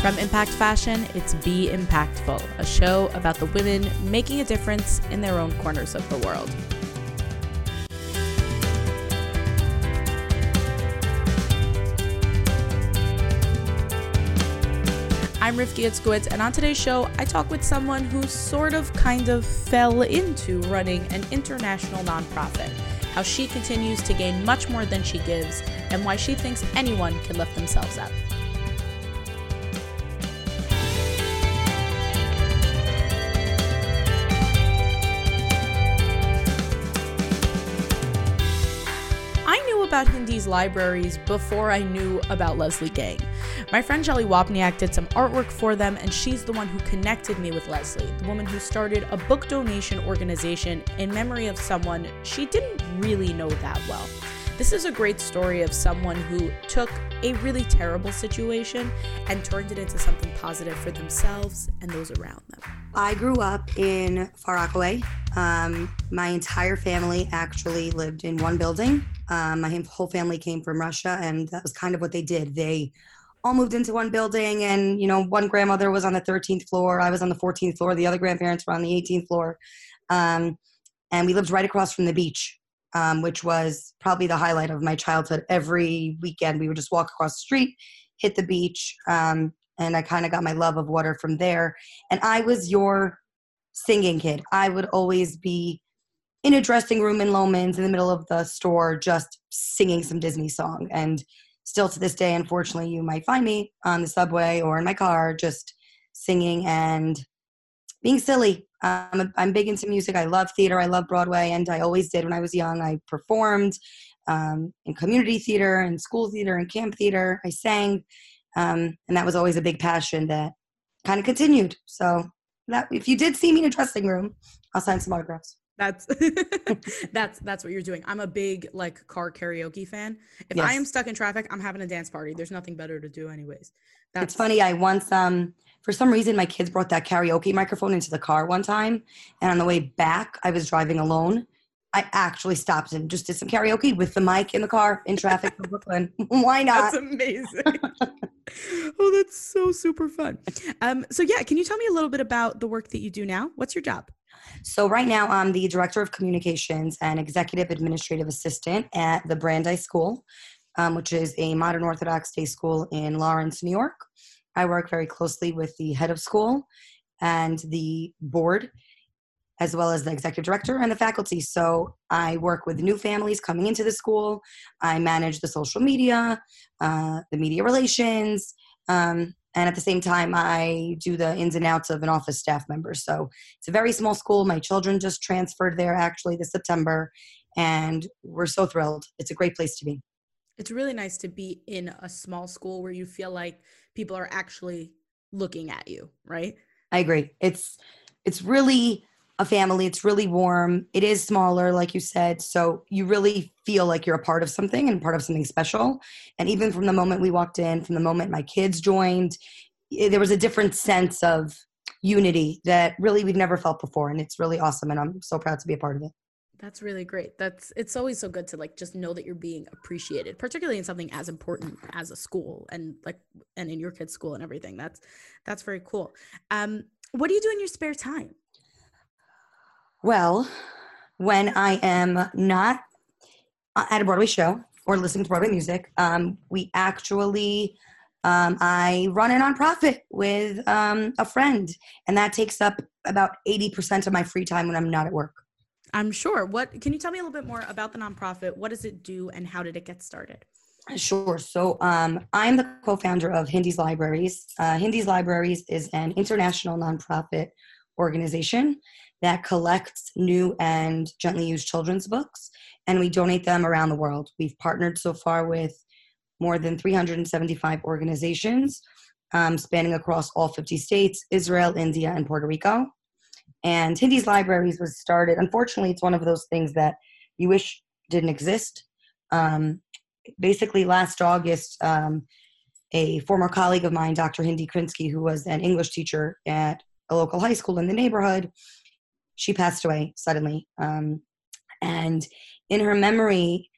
From Impact Fashion, it's Be Impactful, a show about the women making a difference in their own corners of the world. I'm Rifki Itzkowitz, and on today's show, I talk with someone who sort of kind of fell into running an international nonprofit, how she continues to gain much more than she gives, and why she thinks anyone can lift themselves up. Hindy's libraries before I knew about Leslie Gang. My friend Shelly Wapniak did some artwork for them, and she's the one who connected me with Leslie, the woman who started a book donation organization in memory of someone she didn't really know that well. This is a great story of someone who took a really terrible situation and turned it into something positive for themselves and those around them. I grew up in Far Rockaway. Um, my entire family actually lived in one building. Um, my whole family came from Russia, and that was kind of what they did. They all moved into one building, and you know, one grandmother was on the 13th floor, I was on the 14th floor, the other grandparents were on the 18th floor, um, and we lived right across from the beach, um, which was probably the highlight of my childhood. Every weekend, we would just walk across the street, hit the beach, um, and I kind of got my love of water from there. And I was your singing kid. I would always be in a dressing room in Loehmann's in the middle of the store just singing some Disney song. And still to this day, unfortunately, you might find me on the subway or in my car just singing and being silly. Um, I'm big into music. I love theater. I love Broadway, and I always did when I was young. I performed um, in community theater and school theater and camp theater. I sang, um, and that was always a big passion that kind of continued. So that if you did see me in a dressing room, I'll sign some autographs. That's that's that's what you're doing. I'm a big like car karaoke fan. If yes. I am stuck in traffic, I'm having a dance party. There's nothing better to do anyways. That's it's funny. I once um for some reason my kids brought that karaoke microphone into the car one time and on the way back I was driving alone. I actually stopped and just did some karaoke with the mic in the car in traffic in Brooklyn. Why not? That's amazing. oh, that's so super fun. Um, so yeah, can you tell me a little bit about the work that you do now? What's your job? So right now I'm the director of communications and executive administrative assistant at the Brandeis School, um, which is a modern Orthodox day school in Lawrence, New York. I work very closely with the head of school and the board, as well as the executive director and the faculty. So I work with new families coming into the school. I manage the social media, uh, the media relations, um, and at the same time i do the ins and outs of an office staff member so it's a very small school my children just transferred there actually this september and we're so thrilled it's a great place to be it's really nice to be in a small school where you feel like people are actually looking at you right i agree it's it's really a family. It's really warm. It is smaller, like you said. So you really feel like you're a part of something and part of something special. And even from the moment we walked in, from the moment my kids joined, eh, there was a different sense of unity that really we've never felt before. And it's really awesome. And I'm so proud to be a part of it. That's really great. That's it's always so good to like just know that you're being appreciated, particularly in something as important as a school and like and in your kids' school and everything. That's that's very cool. Um, what do you do in your spare time? Well, when I am not at a Broadway show or listening to Broadway music, um, we actually, um, I run a nonprofit with um, a friend, and that takes up about 80% of my free time when I'm not at work. I'm sure. What can you tell me a little bit more about the nonprofit? What does it do, and how did it get started? Sure. So um, I'm the co-founder of Hindy's Libraries. Uh, Hindy's Libraries is an international nonprofit organization that collects new and gently used children's books, and we donate them around the world. We've partnered so far with more than 375 organizations um, spanning across all 50 states, Israel, India, and Puerto Rico. And Hindy's Libraries was started. Unfortunately, it's one of those things that you wish didn't exist. Um, basically, last August, um, a former colleague of mine, Dr. Hindy Krinsky, who was an English teacher at a local high school in the neighborhood, she passed away suddenly. Um, and in her memory,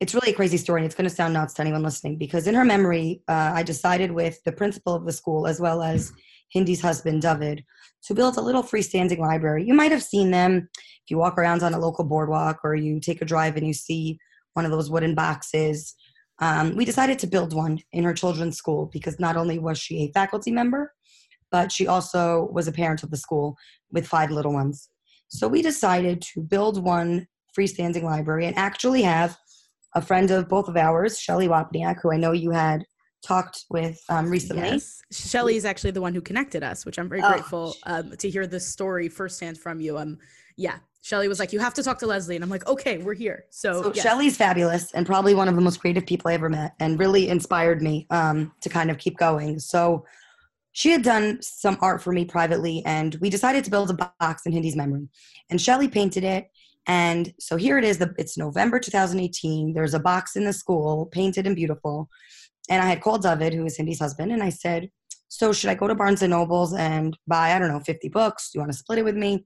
it's really a crazy story and it's going to sound nuts to anyone listening because in her memory uh, i decided with the principal of the school as well as hindy's husband david to build a little freestanding library. You might have seen them if you walk around on a local boardwalk or you take a drive and you see one of those wooden boxes. Um, we decided to build one in her children's school because not only was she a faculty member but she also was a parent of the school with five little ones. So we decided to build one freestanding library and actually have a friend of both of ours, Shelly Wapniak, who I know you had talked with um, recently. Yes. Shelly is actually the one who connected us, which I'm very oh. grateful um, to hear this story firsthand from you. Um, yeah, Shelly was like, "You have to talk to Leslie," and I'm like, "Okay, we're here." So, so yes. Shelly's fabulous and probably one of the most creative people I ever met, and really inspired me um, to kind of keep going. So, she had done some art for me privately, and we decided to build a box in Hindy's memory. And Shelly painted it, and so here it is. The, it's November 2018. There's a box in the school, painted and beautiful. And I had called David, who is Hindy's husband, and I said, "So should I go to Barnes and Nobles and buy I don't know 50 books? Do you want to split it with me,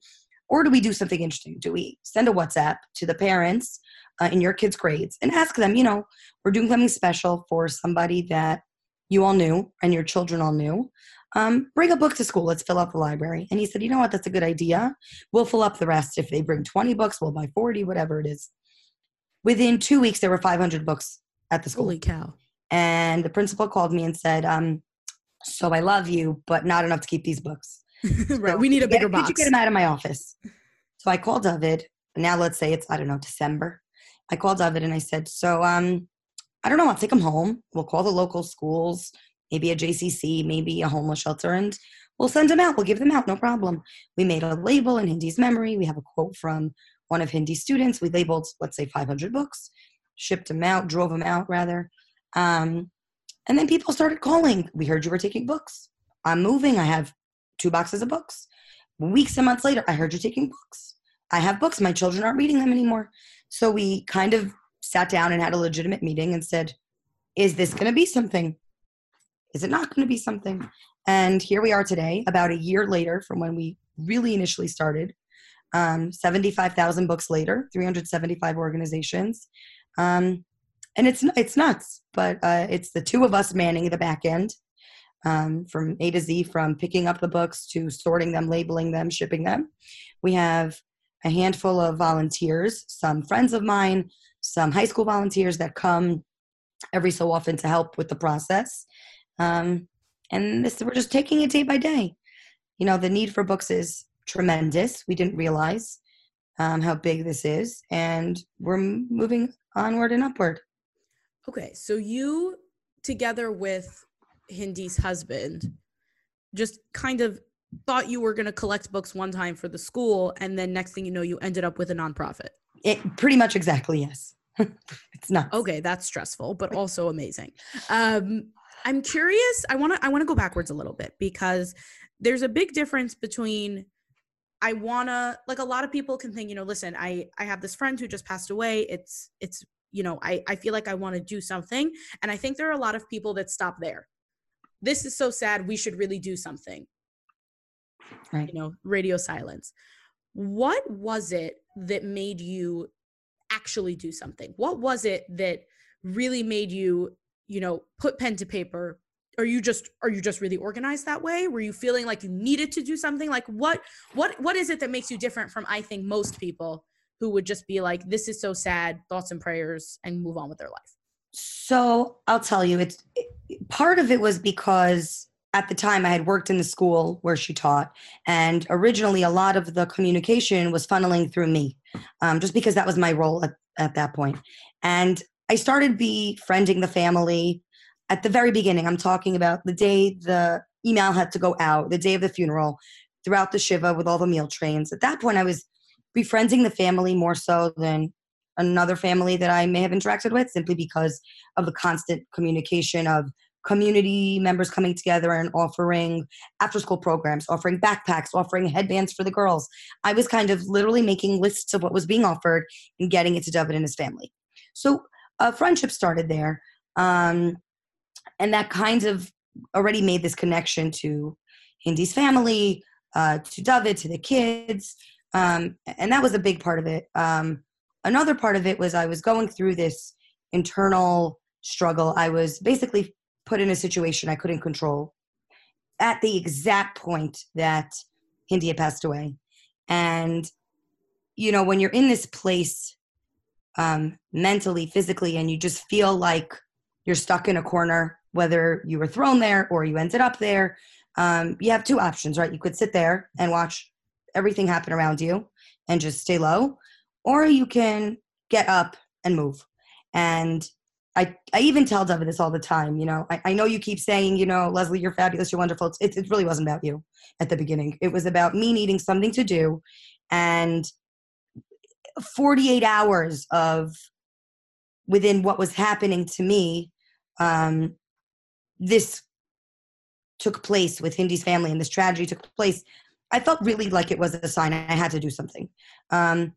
or do we do something interesting? Do we send a WhatsApp to the parents uh, in your kids' grades and ask them? You know, we're doing something special for somebody that you all knew and your children all knew um, bring a book to school. Let's fill up the library. And he said, you know what? That's a good idea. We'll fill up the rest. If they bring 20 books, we'll buy 40, whatever it is. Within two weeks, there were 500 books at the school. Holy cow. And the principal called me and said, um, so I love you, but not enough to keep these books. right. So we need a bigger get, box. Could you get them out of my office? So I called David. Now let's say it's, I don't know, December. I called David and I said, so um, I don't know, I'll take them home. We'll call the local schools maybe a JCC, maybe a homeless shelter, and we'll send them out. We'll give them out, no problem. We made a label in Hindy's memory. We have a quote from one of Hindy's students. We labeled, let's say, 500 books, shipped them out, drove them out, rather. Um, and then people started calling. We heard you were taking books. I'm moving. I have two boxes of books. Weeks and months later, I heard you're taking books. I have books. My children aren't reading them anymore. So we kind of sat down and had a legitimate meeting and said, is this going to be something? Is it not going to be something? And here we are today, about a year later from when we really initially started. Um, 75,000 books later, 375 organizations. Um, and it's it's nuts, but uh, it's the two of us manning the back end um, from A to Z, from picking up the books to sorting them, labeling them, shipping them. We have a handful of volunteers, some friends of mine, some high school volunteers that come every so often to help with the process. Um, and this, we're just taking it day by day. You know, the need for books is tremendous. We didn't realize um, how big this is, and we're moving onward and upward. Okay, so you, together with Hindy's husband, just kind of thought you were going to collect books one time for the school, and then next thing you know, you ended up with a nonprofit. It pretty much exactly yes. it's not okay. That's stressful, but also amazing. Um, I'm curious. I want to I want to go backwards a little bit because there's a big difference between I want to like a lot of people can think, you know, listen, I I have this friend who just passed away. It's it's you know, I I feel like I want to do something and I think there are a lot of people that stop there. This is so sad. We should really do something. Right. You know, radio silence. What was it that made you actually do something? What was it that really made you you know put pen to paper are you just are you just really organized that way were you feeling like you needed to do something like what what what is it that makes you different from i think most people who would just be like this is so sad thoughts and prayers and move on with their life so i'll tell you it's part of it was because at the time i had worked in the school where she taught and originally a lot of the communication was funneling through me um, just because that was my role at, at that point. point and I started befriending the family at the very beginning. I'm talking about the day the email had to go out, the day of the funeral, throughout the Shiva with all the meal trains. At that point, I was befriending the family more so than another family that I may have interacted with simply because of the constant communication of community members coming together and offering after school programs, offering backpacks, offering headbands for the girls. I was kind of literally making lists of what was being offered and getting it to David and his family. So a friendship started there. Um, and that kind of already made this connection to Hindy's family, uh, to David, to the kids. Um, and that was a big part of it. Um, another part of it was I was going through this internal struggle. I was basically put in a situation I couldn't control at the exact point that Hindy had passed away. And, you know, when you're in this place um, mentally, physically, and you just feel like you're stuck in a corner, whether you were thrown there or you ended up there, um, you have two options, right? You could sit there and watch everything happen around you and just stay low, or you can get up and move. And I, I even tell David this all the time. You know, I, I know you keep saying, you know, Leslie, you're fabulous, you're wonderful. It, it really wasn't about you at the beginning. It was about me needing something to do. And 48 hours of within what was happening to me, um, this took place with Hindy's family and this tragedy took place. I felt really like it was a sign I had to do something. Um,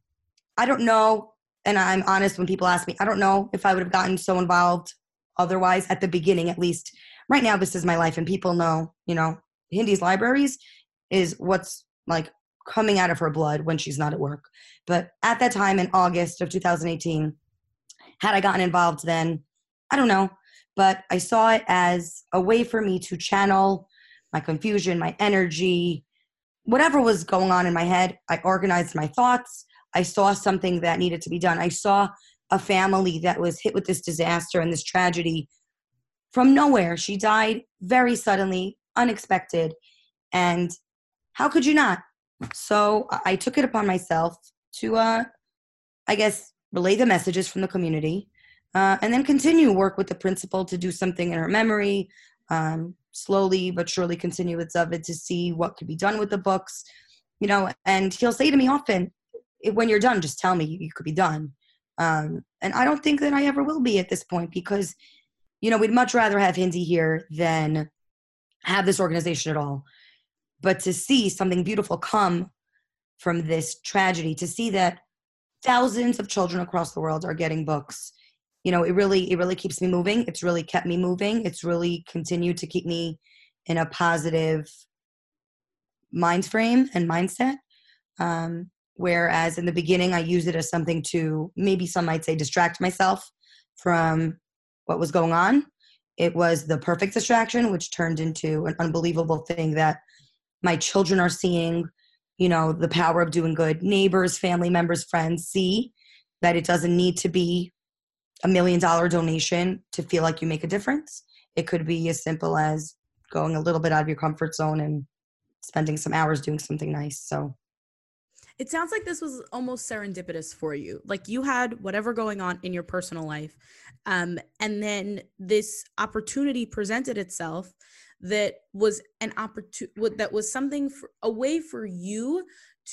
I don't know and I'm honest when people ask me, I don't know if I would have gotten so involved otherwise at the beginning, at least. Right now, this is my life, and people know, you know, Hindy's libraries is what's like coming out of her blood when she's not at work. But at that time in August of 2018, had I gotten involved then, I don't know. But I saw it as a way for me to channel my confusion, my energy, whatever was going on in my head. I organized my thoughts I saw something that needed to be done. I saw a family that was hit with this disaster and this tragedy from nowhere. She died very suddenly, unexpected. And how could you not? So I took it upon myself to, uh, I guess, relay the messages from the community uh, and then continue work with the principal to do something in her memory. Um, slowly but surely continue with David to see what could be done with the books, you know. And he'll say to me often, when you're done, just tell me you could be done. Um, and I don't think that I ever will be at this point because, you know, we'd much rather have Hindy here than have this organization at all. But to see something beautiful come from this tragedy, to see that thousands of children across the world are getting books, you know, it really, it really keeps me moving. It's really kept me moving. It's really continued to keep me in a positive mind frame and mindset. Um, Whereas in the beginning, I used it as something to maybe some might say distract myself from what was going on. It was the perfect distraction, which turned into an unbelievable thing that my children are seeing, you know, the power of doing good. Neighbors, family members, friends see that it doesn't need to be a million dollar donation to feel like you make a difference. It could be as simple as going a little bit out of your comfort zone and spending some hours doing something nice. So it sounds like this was almost serendipitous for you. Like you had whatever going on in your personal life. Um, and then this opportunity presented itself that was an opportunity that was something for, a way for you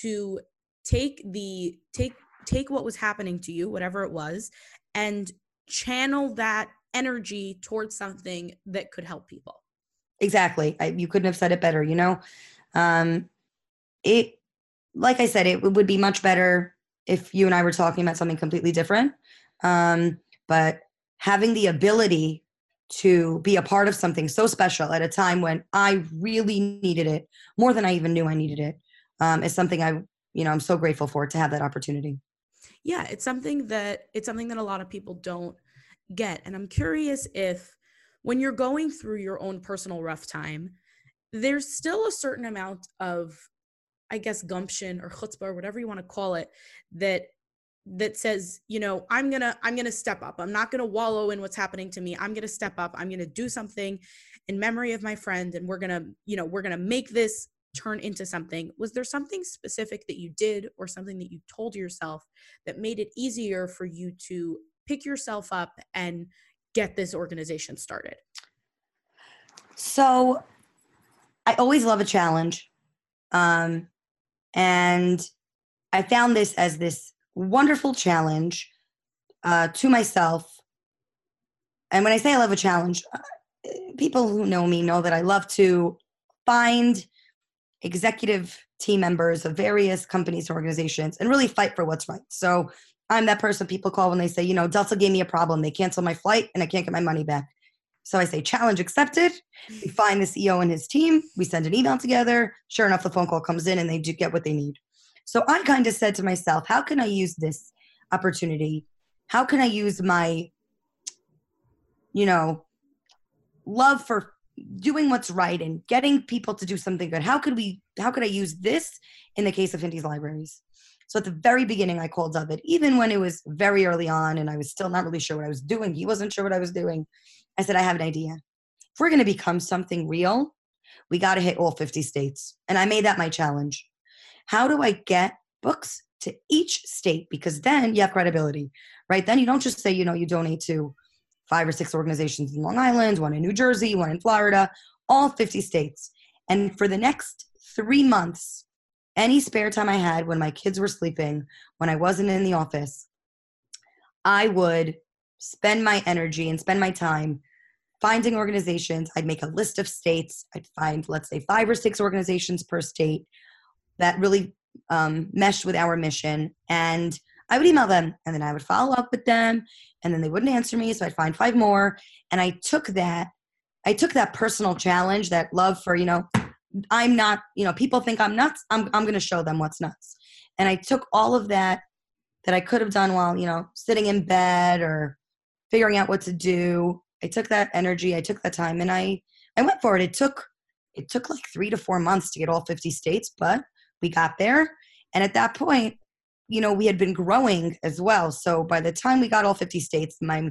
to take the take take what was happening to you whatever it was and channel that energy towards something that could help people exactly I, you couldn't have said it better you know um it like I said, it would be much better if you and I were talking about something completely different. Um, but having the ability to be a part of something so special at a time when I really needed it more than I even knew I needed it um, is something I, you know, I'm so grateful for to have that opportunity. Yeah, it's something that it's something that a lot of people don't get, and I'm curious if when you're going through your own personal rough time, there's still a certain amount of I guess gumption or chutzpah or whatever you want to call it that that says, you know, I'm going to I'm going to step up. I'm not going to wallow in what's happening to me. I'm going to step up. I'm going to do something in memory of my friend and we're going to, you know, we're going to make this turn into something. Was there something specific that you did or something that you told yourself that made it easier for you to pick yourself up and get this organization started? So I always love a challenge. Um, and I found this as this wonderful challenge uh, to myself. And when I say I love a challenge, uh, people who know me know that I love to find executive team members of various companies and organizations and really fight for what's right. So I'm that person people call when they say, you know, Delta gave me a problem. They cancel my flight and I can't get my money back. So I say, challenge accepted. We find the CEO and his team. We send an email together. Sure enough, the phone call comes in and they do get what they need. So I kind of said to myself, how can I use this opportunity? How can I use my you know, love for doing what's right and getting people to do something good. How could we, how could I use this in the case of Hindy's libraries? So at the very beginning, I called David, even when it was very early on and I was still not really sure what I was doing. He wasn't sure what I was doing. I said, I have an idea. If we're going to become something real, we got to hit all 50 states. And I made that my challenge. How do I get books to each state? Because then you have credibility, right? Then you don't just say, you know, you donate to five or six organizations in Long Island, one in New Jersey, one in Florida, all 50 states. And for the next three months, any spare time I had when my kids were sleeping, when I wasn't in the office, I would spend my energy and spend my time finding organizations. I'd make a list of states. I'd find, let's say, five or six organizations per state that really um, meshed with our mission. And I would email them and then I would follow up with them and then they wouldn't answer me. So I'd find five more. And I took that, I took that personal challenge, that love for, you know, I'm not, you know, people think I'm nuts. I'm, I'm going to show them what's nuts. And I took all of that that I could have done while, you know, sitting in bed or figuring out what to do. I took that energy, I took that time and I, I went for it. It took, it took like three to four months to get all 50 states, but we got there. And at that point, you know, we had been growing as well. So by the time we got all 50 states, my,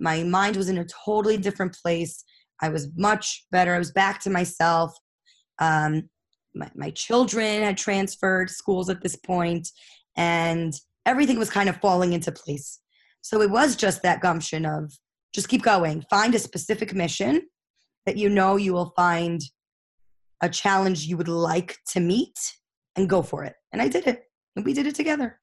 my mind was in a totally different place. I was much better. I was back to myself. Um, my, my children had transferred schools at this point, and everything was kind of falling into place. So it was just that gumption of just keep going, find a specific mission that you know you will find a challenge you would like to meet and go for it. And I did it, and we did it together.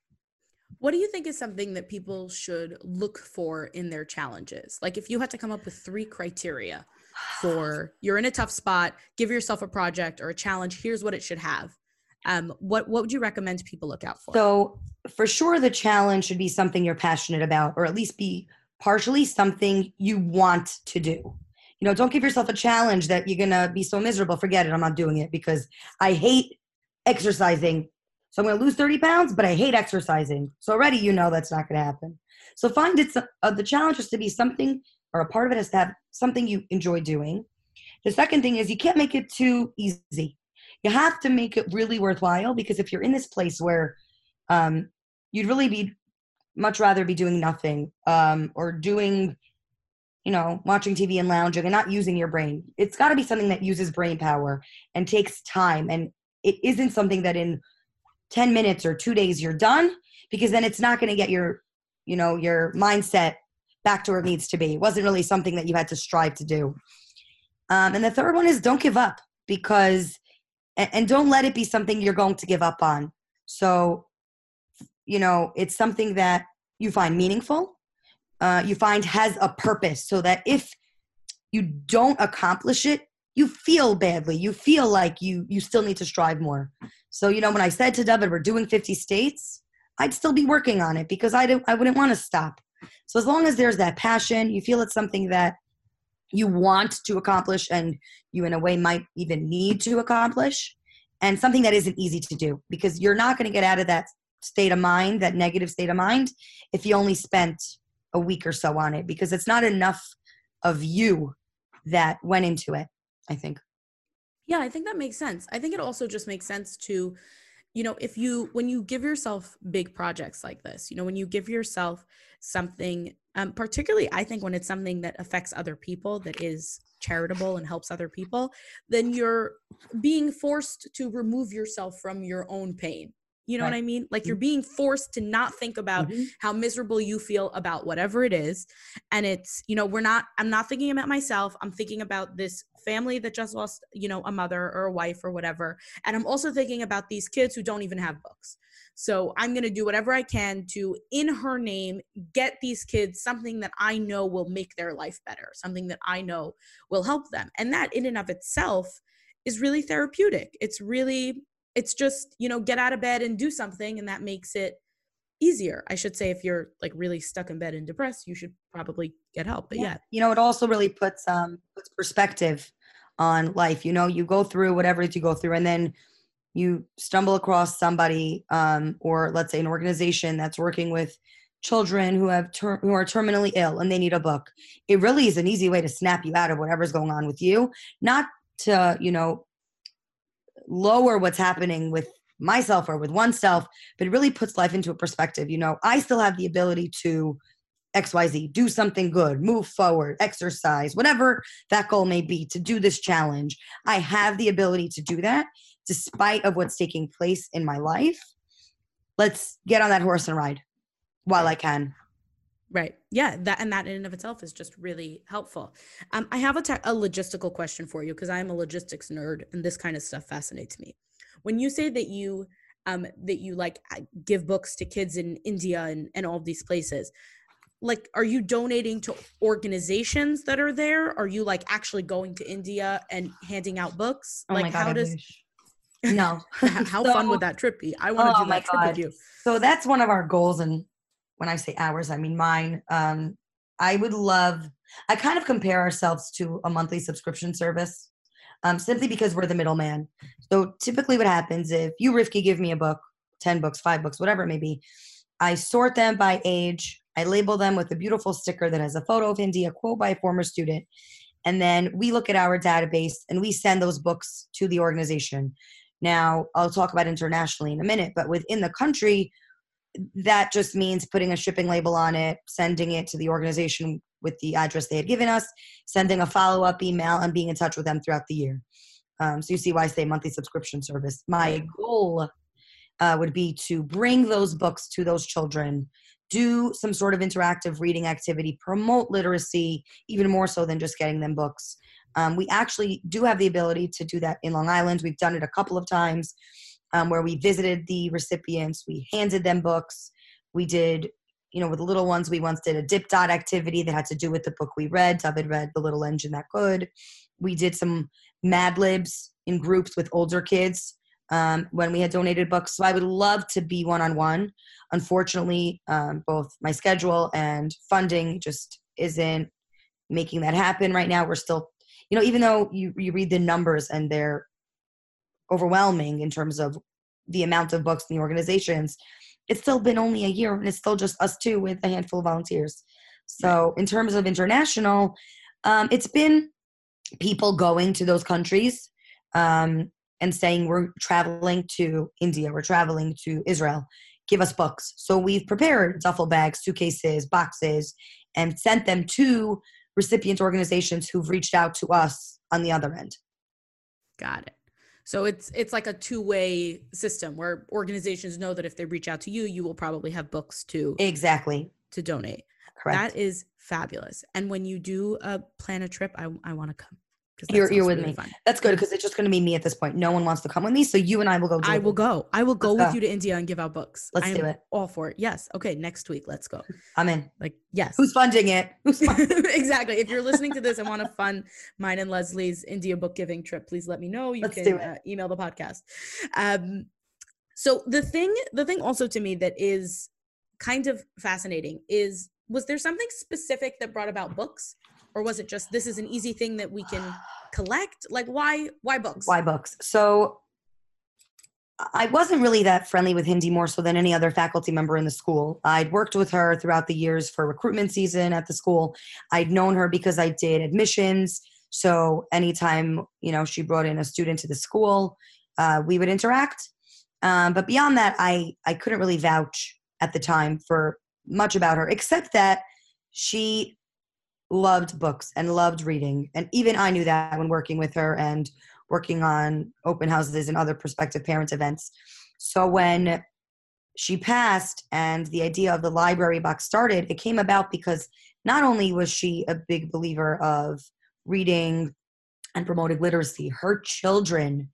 What do you think is something that people should look for in their challenges? Like if you had to come up with three criteria for you're in a tough spot, give yourself a project or a challenge, here's what it should have. Um, what what would you recommend people look out for? So for sure the challenge should be something you're passionate about or at least be partially something you want to do. You know, don't give yourself a challenge that you're going to be so miserable. Forget it. I'm not doing it because I hate exercising. So I'm going to lose 30 pounds, but I hate exercising. So already you know that's not going to happen. So find it, uh, the challenge is to be something or a part of it is to have something you enjoy doing. The second thing is you can't make it too easy. You have to make it really worthwhile because if you're in this place where um, you'd really be much rather be doing nothing um, or doing, you know, watching TV and lounging and not using your brain. It's got to be something that uses brain power and takes time. And it isn't something that in 10 minutes or two days you're done because then it's not going to get your, you know, your mindset back to where it needs to be. It wasn't really something that you had to strive to do. Um, and the third one is don't give up because, and, don't let it be something you're going to give up on. So, you know, it's something that you find meaningful, uh, you find has a purpose so that if you don't accomplish it, you feel badly. You feel like you you still need to strive more. So, you know, when I said to David, we're doing 50 states, I'd still be working on it because I, didn't, I wouldn't want to stop. So as long as there's that passion, you feel it's something that you want to accomplish and you in a way might even need to accomplish and something that isn't easy to do because you're not going to get out of that state of mind, that negative state of mind if you only spent a week or so on it because it's not enough of you that went into it, I think. Yeah, I think that makes sense. I think it also just makes sense to you know if you when you give yourself big projects like this you know when you give yourself something um, particularly i think when it's something that affects other people that is charitable and helps other people then you're being forced to remove yourself from your own pain you know right. what I mean? Like you're mm-hmm. being forced to not think about mm-hmm. how miserable you feel about whatever it is. And it's, you know, we're not, I'm not thinking about myself. I'm thinking about this family that just lost, you know, a mother or a wife or whatever. And I'm also thinking about these kids who don't even have books. So I'm going to do whatever I can to, in her name, get these kids something that I know will make their life better, something that I know will help them. And that in and of itself is really therapeutic. It's really it's just you know get out of bed and do something and that makes it easier. I should say if you're like really stuck in bed and depressed you should probably get help but yeah, yeah. you know it also really puts um puts perspective on life. You know you go through whatever you go through and then you stumble across somebody um or let's say an organization that's working with children who have ter- who are terminally ill and they need a book. It really is an easy way to snap you out of whatever's going on with you. Not to you know lower what's happening with myself or with oneself but it really puts life into a perspective. You know i still have the ability to xyz do something good move forward exercise whatever that goal may be to do this challenge. I have the ability to do that despite of what's taking place in my life. Let's get on that horse and ride while I can. Right. Yeah. That and that in and of itself is just really helpful. Um, I have a, te- a logistical question for you because I'm a logistics nerd and this kind of stuff fascinates me. When you say that you um, that you like give books to kids in India and, and all these places, like are you donating to organizations that are there? Are you like actually going to India and handing out books? Oh like my God, how does no how so, fun would that trip be? I want to oh do that trip with you. So that's one of our goals and when I say ours, I mean mine. Um, I would love, I kind of compare ourselves to a monthly subscription service um, simply because we're the middleman. So typically, what happens if you, Rifki, give me a book, 10 books, five books, whatever it may be, I sort them by age, I label them with a beautiful sticker that has a photo of Hindy, a quote by a former student. And then we look at our database and we send those books to the organization. Now, I'll talk about internationally in a minute, but within the country, that just means putting a shipping label on it, sending it to the organization with the address they had given us, sending a follow up email, and being in touch with them throughout the year. Um, so you see why I say monthly subscription service. My goal uh, would be to bring those books to those children, do some sort of interactive reading activity, promote literacy, even more so than just getting them books. Um, we actually do have the ability to do that in Long Island. We've done it a couple of times um, where we visited the recipients, we handed them books, we did, you know, with the little ones, we once did a dip dot activity that had to do with the book we read. David read The Little Engine That Could. We did some Mad Libs in groups with older kids um, when we had donated books. So I would love to be one on one. Unfortunately, um, both my schedule and funding just isn't making that happen right now. We're still, you know, even though you, you read the numbers and they're overwhelming in terms of the amount of books in the organizations it's still been only a year and it's still just us two with a handful of volunteers. So in terms of international um, it's been people going to those countries um, and saying we're traveling to india we're traveling to israel. Give us books. So we've prepared duffel bags suitcases boxes and sent them to recipient organizations who've reached out to us on the other end. Got it so it's it's like a two-way system where organizations know that if they reach out to you, you will probably have books to exactly to donate. Correct. That is fabulous. And when you do uh, plan a trip, I I want to come. You're, you're with really me. Fun. That's good because it's just going to be me at this point. No one wants to come with me, so you and I will go. I will go. I will go let's with go. you to India and give out books. Let's do it. All for it. Yes. Okay. Next week, let's go. I'm in. Like yes. Who's funding it? Who's funding exactly. If you're listening to this and want to fund mine and Leslie's India book giving trip, please let me know. You let's can uh, email the podcast. Um, so the thing, the thing also to me that is kind of fascinating is was there something specific that brought about books or was it just this is an easy thing that we can collect like why why books why books so I wasn't really that friendly with Hindy more so than any other faculty member in the school. I'd worked with her throughout the years for recruitment season at the school. I'd known her because I did admissions. So anytime, you know, she brought in a student to the school, uh, we would interact. Um, but beyond that, I, I couldn't really vouch at the time for much about her, except that she loved books and loved reading. And even I knew that when working with her and working on open houses and other prospective parents events. So when she passed and the idea of the library box started, it came about because not only was she a big believer of reading and promoting literacy, her children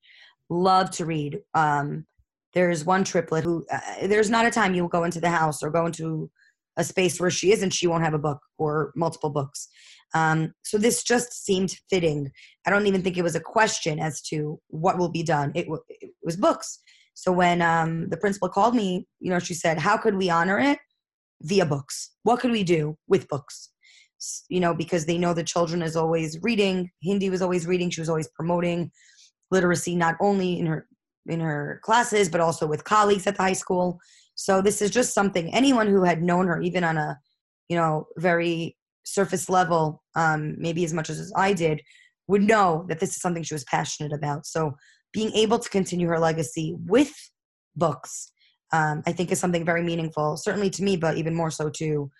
love to read. Um, there's one triplet who, uh, there's not a time you'll go into the house or go into a space where she isn't, she won't have a book or multiple books. Um, so this just seemed fitting. I don't even think it was a question as to what will be done. It, w- it was books. So when um, the principal called me, you know, she said, "How could we honor it via books? What could we do with books?" You know, because they know the children is always reading. Hindy was always reading. She was always promoting literacy, not only in her in her classes, but also with colleagues at the high school. So this is just something anyone who had known her, even on a, you know, very surface level, um, maybe as much as I did, would know that this is something she was passionate about. So being able to continue her legacy with books, um, I think is something very meaningful, certainly to me, but even more so to,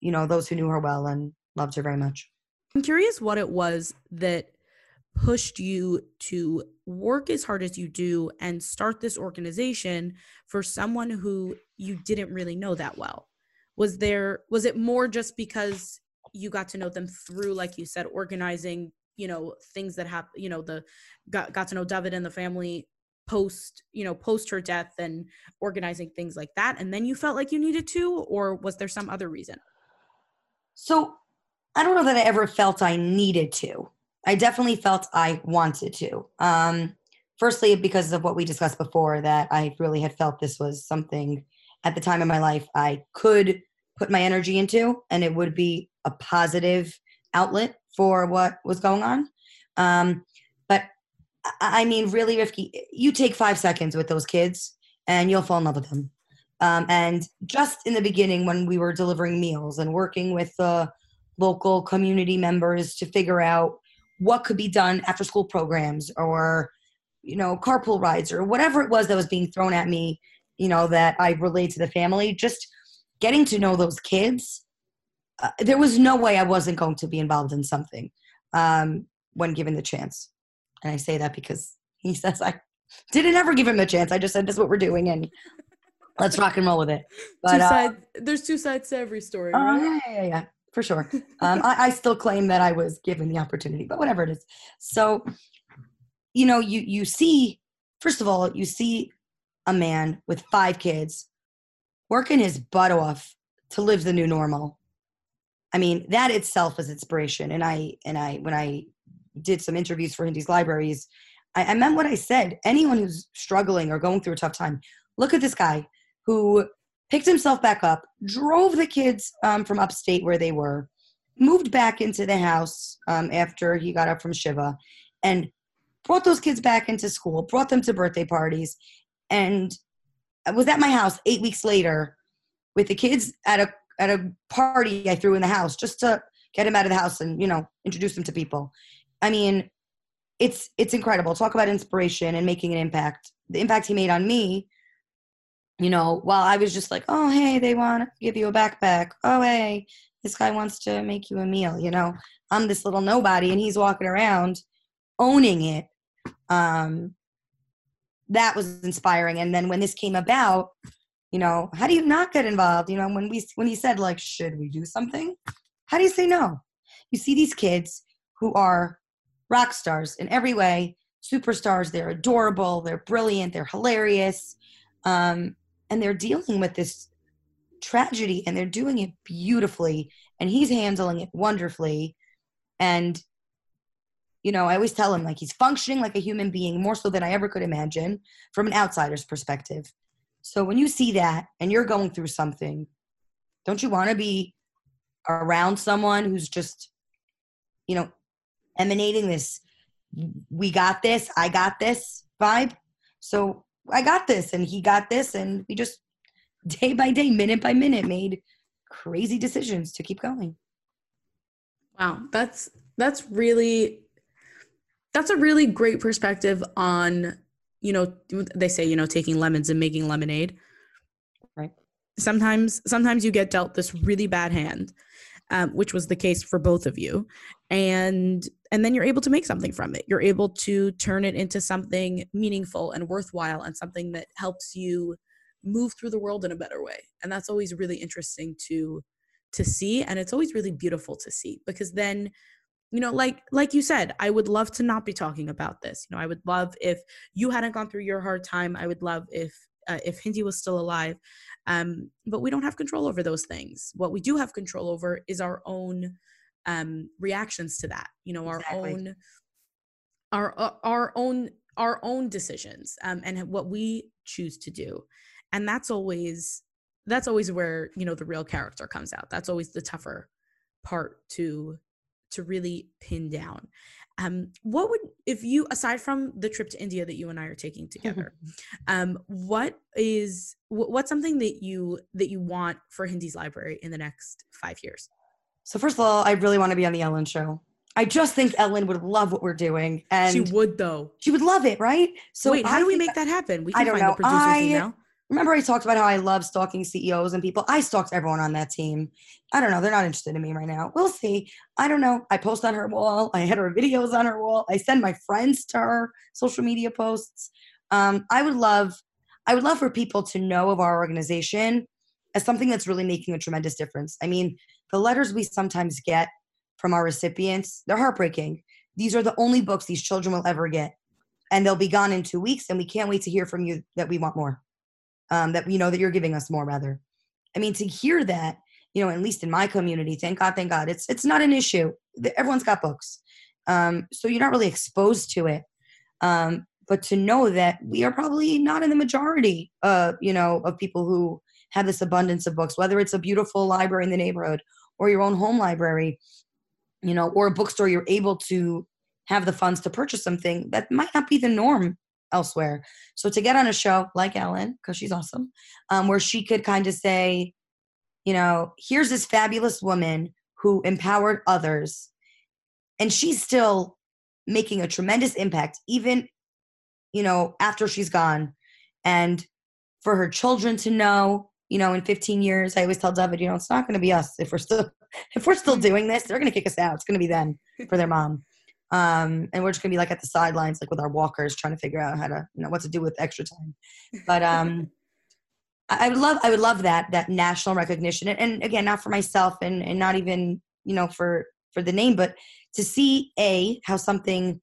you know, those who knew her well and loved her very much. I'm curious what it was that pushed you to work as hard as you do and start this organization for someone who you didn't really know that well. Was there was it more just because you got to know them through like you said organizing you know things that happen you know the got, got to know david and the family post you know post her death and organizing things like that and then you felt like you needed to or was there some other reason? So i don't know that i ever felt i needed to I definitely felt I wanted to. Um, firstly, because of what we discussed before, that I really had felt this was something at the time in my life I could put my energy into, and it would be a positive outlet for what was going on. Um, but I mean, really, Rifki, you take five seconds with those kids, and you'll fall in love with them. Um, and just in the beginning, when we were delivering meals and working with the local community members to figure out what could be done after school programs or you know carpool rides or whatever it was that was being thrown at me you know that i relayed to the family. Just getting to know those kids uh, there was no way i wasn't going to be involved in something um, when given the chance. And i say that because he says i didn't ever give him a chance. I just said this is what we're doing and let's rock and roll with it. But two uh, sides, there's two sides to every story oh, right? yeah, yeah yeah for sure. Um, I, I still claim that I was given the opportunity, but whatever it is. So, you know, you you see, first of all, you see a man with five kids working his butt off to live the new normal. I mean, that itself is inspiration. And I and I when I did some interviews for Hindy's libraries, I, I meant what I said. Anyone who's struggling or going through a tough time, look at this guy who picked himself back up, drove the kids um, from upstate where they were, moved back into the house um, after he got up from Shiva, and brought those kids back into school, brought them to birthday parties, and was at my house eight weeks later with the kids at a at a party I threw in the house just to get him out of the house and you know introduce him to people. I mean, it's it's incredible. Talk about inspiration and making an impact. The impact he made on me you know, while I was just like, oh, hey, they want to give you a backpack. Oh, hey, this guy wants to make you a meal. You know, I'm this little nobody and he's walking around owning it. Um, that was inspiring. And then when this came about, you know, how do you not get involved? You know, when we when he said like, should we do something? How do you say no? You see these kids who are rock stars in every way, superstars. They're adorable. They're brilliant. They're hilarious. Um, and they're dealing with this tragedy and they're doing it beautifully and he's handling it wonderfully. And you know i always tell him like he's functioning like a human being more so than i ever could imagine from an outsider's perspective. So when you see that and you're going through something don't you want to be around someone who's just you know emanating this we got this i got this vibe? So I got this and he got this and we just day by day, minute by minute made crazy decisions to keep going. Wow, that's that's really that's a really great perspective on you know they say you know taking lemons and making lemonade. Right. Sometimes sometimes you get dealt this really bad hand um, which was the case for both of you and and then you're able to make something from it you're able to turn it into something meaningful and worthwhile and something that helps you move through the world in a better way and that's always really interesting to to see and it's always really beautiful to see because then you know like like you said i would love to not be talking about this you know i would love if you hadn't gone through your hard time i would love if uh, if hindy was still alive. Um, but we don't have control over those things. What we do have control over is our own um, reactions to that. You know, our exactly. own our uh, our own our own decisions um, and what we choose to do, and that's always that's always where you know the real character comes out. That's always the tougher part to to really pin down. Um, what would if you aside from the trip to India that you and I are taking together, um, what is what's something that you that you want for hindy's library in the next five years? So first of all, I really want to be on the Ellen show. I just think Ellen would love what we're doing, and she would though. She would love it, right? So wait, how I do we make that happen? We can I don't find know. the producer's I, email. Remember, I talked about how I love stalking CEOs and people. I stalked everyone on that team. I don't know. They're not interested in me right now. We'll see. I don't know. I post on her wall. I had her videos on her wall. I send my friends to her social media posts. Um, I would love, I would love for people to know of our organization as something that's really making a tremendous difference. I mean, the letters we sometimes get from our recipients, they're heartbreaking. These are the only books these children will ever get. And they'll be gone in two weeks, and we can't wait to hear from you that we want more. Um, that you know that you're giving us more rather. I mean to hear that you know at least in my community thank god thank god it's it's not an issue. Everyone's got books. Um, so you're not really exposed to it. Um, but to know that we are probably not in the majority uh, you know of people who have this abundance of books whether it's a beautiful library in the neighborhood or your own home library you know or a bookstore you're able to have the funds to purchase something that might not be the norm elsewhere. So to get on a show like Ellen, because she's awesome, um, where she could kind of say, you know, here's this fabulous woman who empowered others, and she's still making a tremendous impact, even, you know, after she's gone. And for her children to know, you know, in 15 years, I always tell David, you know, it's not going to be us if we're still if we're still doing this. They're going to kick us out. It's going to be them for their mom um, and we're just gonna be like at the sidelines, like with our walkers, trying to figure out how to, you know, what to do with extra time. But um, I would love, I would love that that national recognition, and, and again, not for myself, and and not even, you know, for for the name, but to see a how something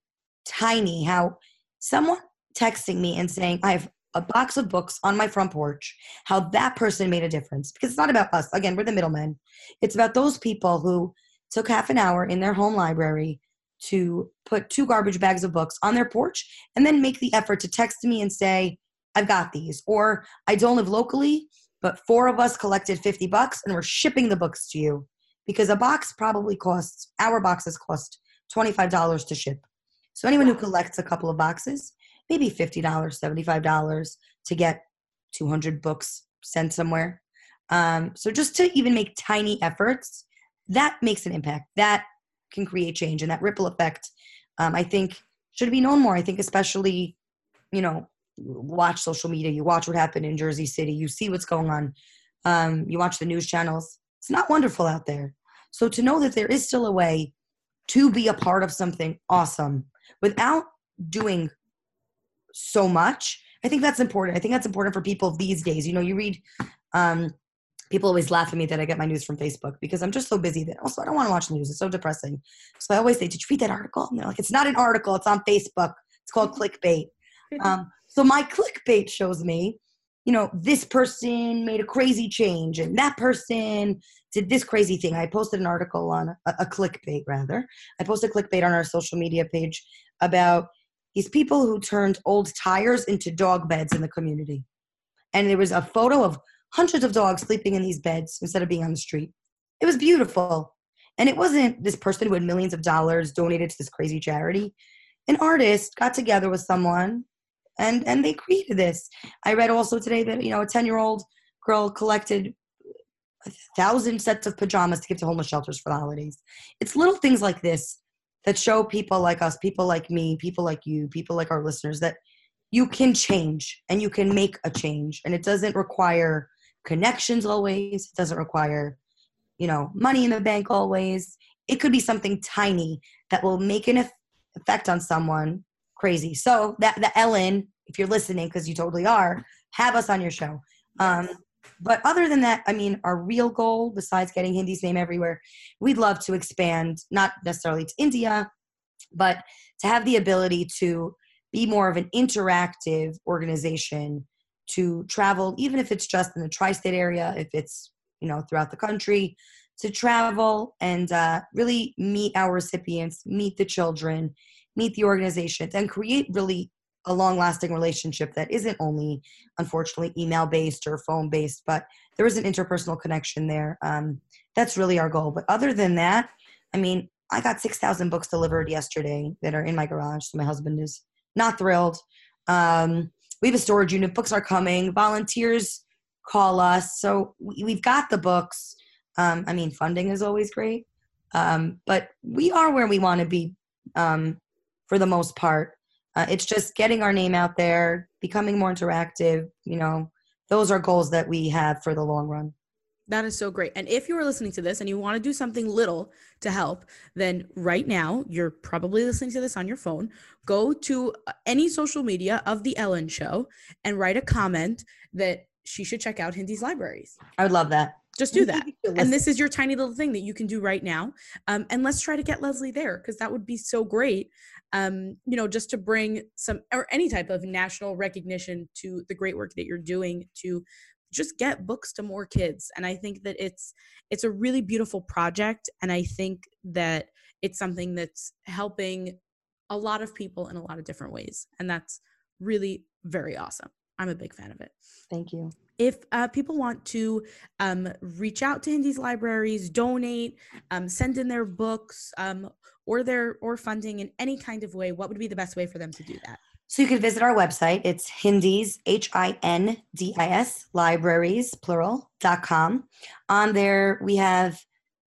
tiny, how someone texting me and saying I have a box of books on my front porch, how that person made a difference. Because it's not about us. Again, we're the middlemen. It's about those people who took half an hour in their home library to put two garbage bags of books on their porch and then make the effort to text me and say, I've got these. Or I don't live locally, but four of us collected 50 bucks and we're shipping the books to you. Because a box probably costs, our boxes cost $25 to ship. So anyone who collects a couple of boxes, maybe $50, $75 to get 200 books sent somewhere. Um, so just to even make tiny efforts, that makes an impact. That can create change and that ripple effect um, i think should be known more i think especially you know watch social media you watch what happened in jersey city you see what's going on um, you watch the news channels it's not wonderful out there so to know that there is still a way to be a part of something awesome without doing so much i think that's important i think that's important for people these days you know you read um, people always laugh at me that I get my news from Facebook because I'm just so busy that also I don't want to watch the news. It's so depressing. So I always say, Did you read that article? And they're like, It's not an article, it's on Facebook. It's called clickbait. Um, so my clickbait shows me, you know, this person made a crazy change and that person did this crazy thing. I posted an article on a, a clickbait, rather. I posted clickbait on our social media page about these people who turned old tires into dog beds in the community. And there was a photo of hundreds of dogs sleeping in these beds instead of being on the street. It was beautiful. And it wasn't this person who had millions of dollars donated to this crazy charity. An artist got together with someone and and they created this. I read also today that you know a 10-year-old girl collected a thousand sets of pajamas to give to homeless shelters for the holidays. It's little things like this that show people like us, people like me, people like you, people like our listeners that you can change and you can make a change and it doesn't require connections always. It doesn't require, you know, money in the bank always. It could be something tiny that will make an effect on someone crazy. So that the Ellen, if you're listening, because you totally are, have us on your show. Um, but other than that, I mean, our real goal, besides getting Hindy's name everywhere, we'd love to expand, not necessarily to India, but to have the ability to be more of an interactive organization to travel, even if it's just in the tri-state area, if it's you know throughout the country, to travel and uh, really meet our recipients, meet the children, meet the organizations, and create really a long-lasting relationship that isn't only, unfortunately, email-based or phone-based, but there is an interpersonal connection there. Um, that's really our goal. But other than that, I mean, I got 6,000 books delivered yesterday that are in my garage. So my husband is not thrilled. Um, we have a storage unit. Books are coming. Volunteers call us. So we, we've got the books. Um, I mean, funding is always great. Um, but we are where we want to be um, for the most part. Uh, it's just getting our name out there, becoming more interactive. You know, those are goals that we have for the long run. That is so great. And if you are listening to this and you want to do something little to help, then right now, you're probably listening to this on your phone. Go to uh, any social media of The Ellen Show and write a comment that she should check out Hindy's libraries. I would love that. Just do that. And this is your tiny little thing that you can do right now. Um, and let's try to get Leslie there because that would be so great. Um, you know, just to bring some or any type of national recognition to the great work that you're doing to just get books to more kids. And i think that it's it's a really beautiful project and i think that it's something that's helping a lot of people in a lot of different ways and that's really very awesome. I'm a big fan of it. Thank you. If uh, people want to um, reach out to Hindy's libraries, donate, um, send in their books, um, or their or funding in any kind of way, what would be the best way for them to do that? So you can visit our website. It's Hindy's, H I N D I S, libraries, plural, dot com. On there, we have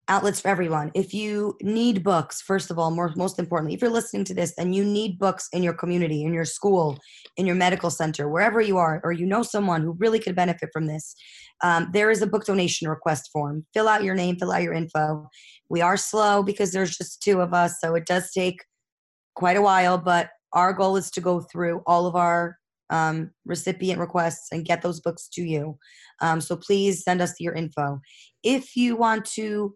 outlets for everyone. If you need books, first of all, more, most importantly, if you're listening to this and you need books in your community, in your school, in your medical center, wherever you are, or you know someone who really could benefit from this, um, there is a book donation request form. Fill out your name, fill out your info. We are slow because there's just two of us, so it does take quite a while, but our goal is to go through all of our um, recipient requests and get those books to you. Um, so please send us your info. If you want to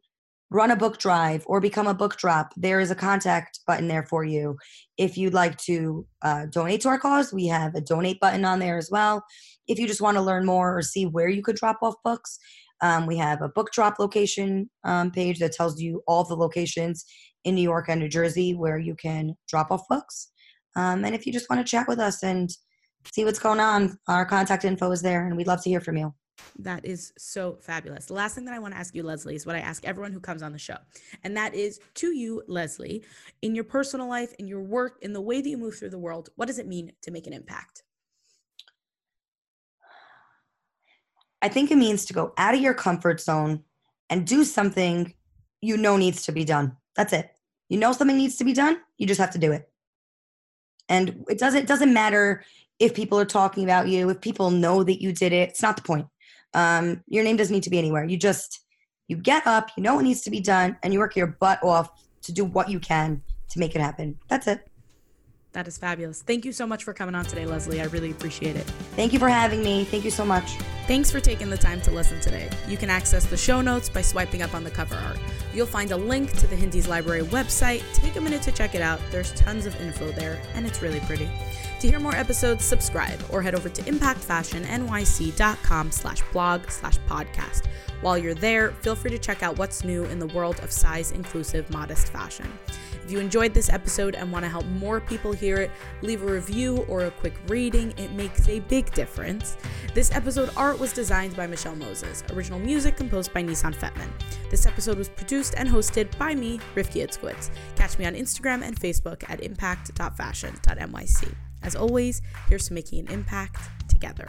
run a book drive or become a book drop, there is a contact button there for you. If you'd like to uh, donate to our cause, we have a donate button on there as well. If you just want to learn more or see where you could drop off books, um, we have a book drop location um, page that tells you all the locations in New York and New Jersey where you can drop off books. Um, and if you just want to chat with us and see what's going on, our contact info is there, and we'd love to hear from you. That is so fabulous. The last thing that I want to ask you, Leslie, is what I ask everyone who comes on the show. And that is to you, Leslie, in your personal life, in your work, in the way that you move through the world, what does it mean to make an impact? I think it means to go out of your comfort zone and do something you know needs to be done. That's it. You know something needs to be done, you just have to do it. And it doesn't it doesn't matter if people are talking about you if people know that you did it it's not the point. Um, your name doesn't need to be anywhere. You just you get up you know what needs to be done and you work your butt off to do what you can to make it happen. That's it that is fabulous. Thank you so much for coming on today, Leslie. I really appreciate it. Thank you for having me. Thank you so much. Thanks for taking the time to listen today. You can access the show notes by swiping up on the cover art. You'll find a link to the Hindy's Library website. Take a minute to check it out. There's tons of info there, and it's really pretty. To hear more episodes, subscribe or head over to impactfashionnyc.com slash blog slash podcast. While you're there, feel free to check out what's new in the world of size inclusive modest fashion. If you enjoyed this episode and want to help more people hear it, leave a review or a quick rating. It makes a big difference. This episode art was designed by Michelle Moses, original music composed by Nissan Fetman. This episode was produced and hosted by me, Rifki Itzkowitz. Catch me on Instagram and Facebook at impact.fashion.nyc. As always, here's to making an impact together.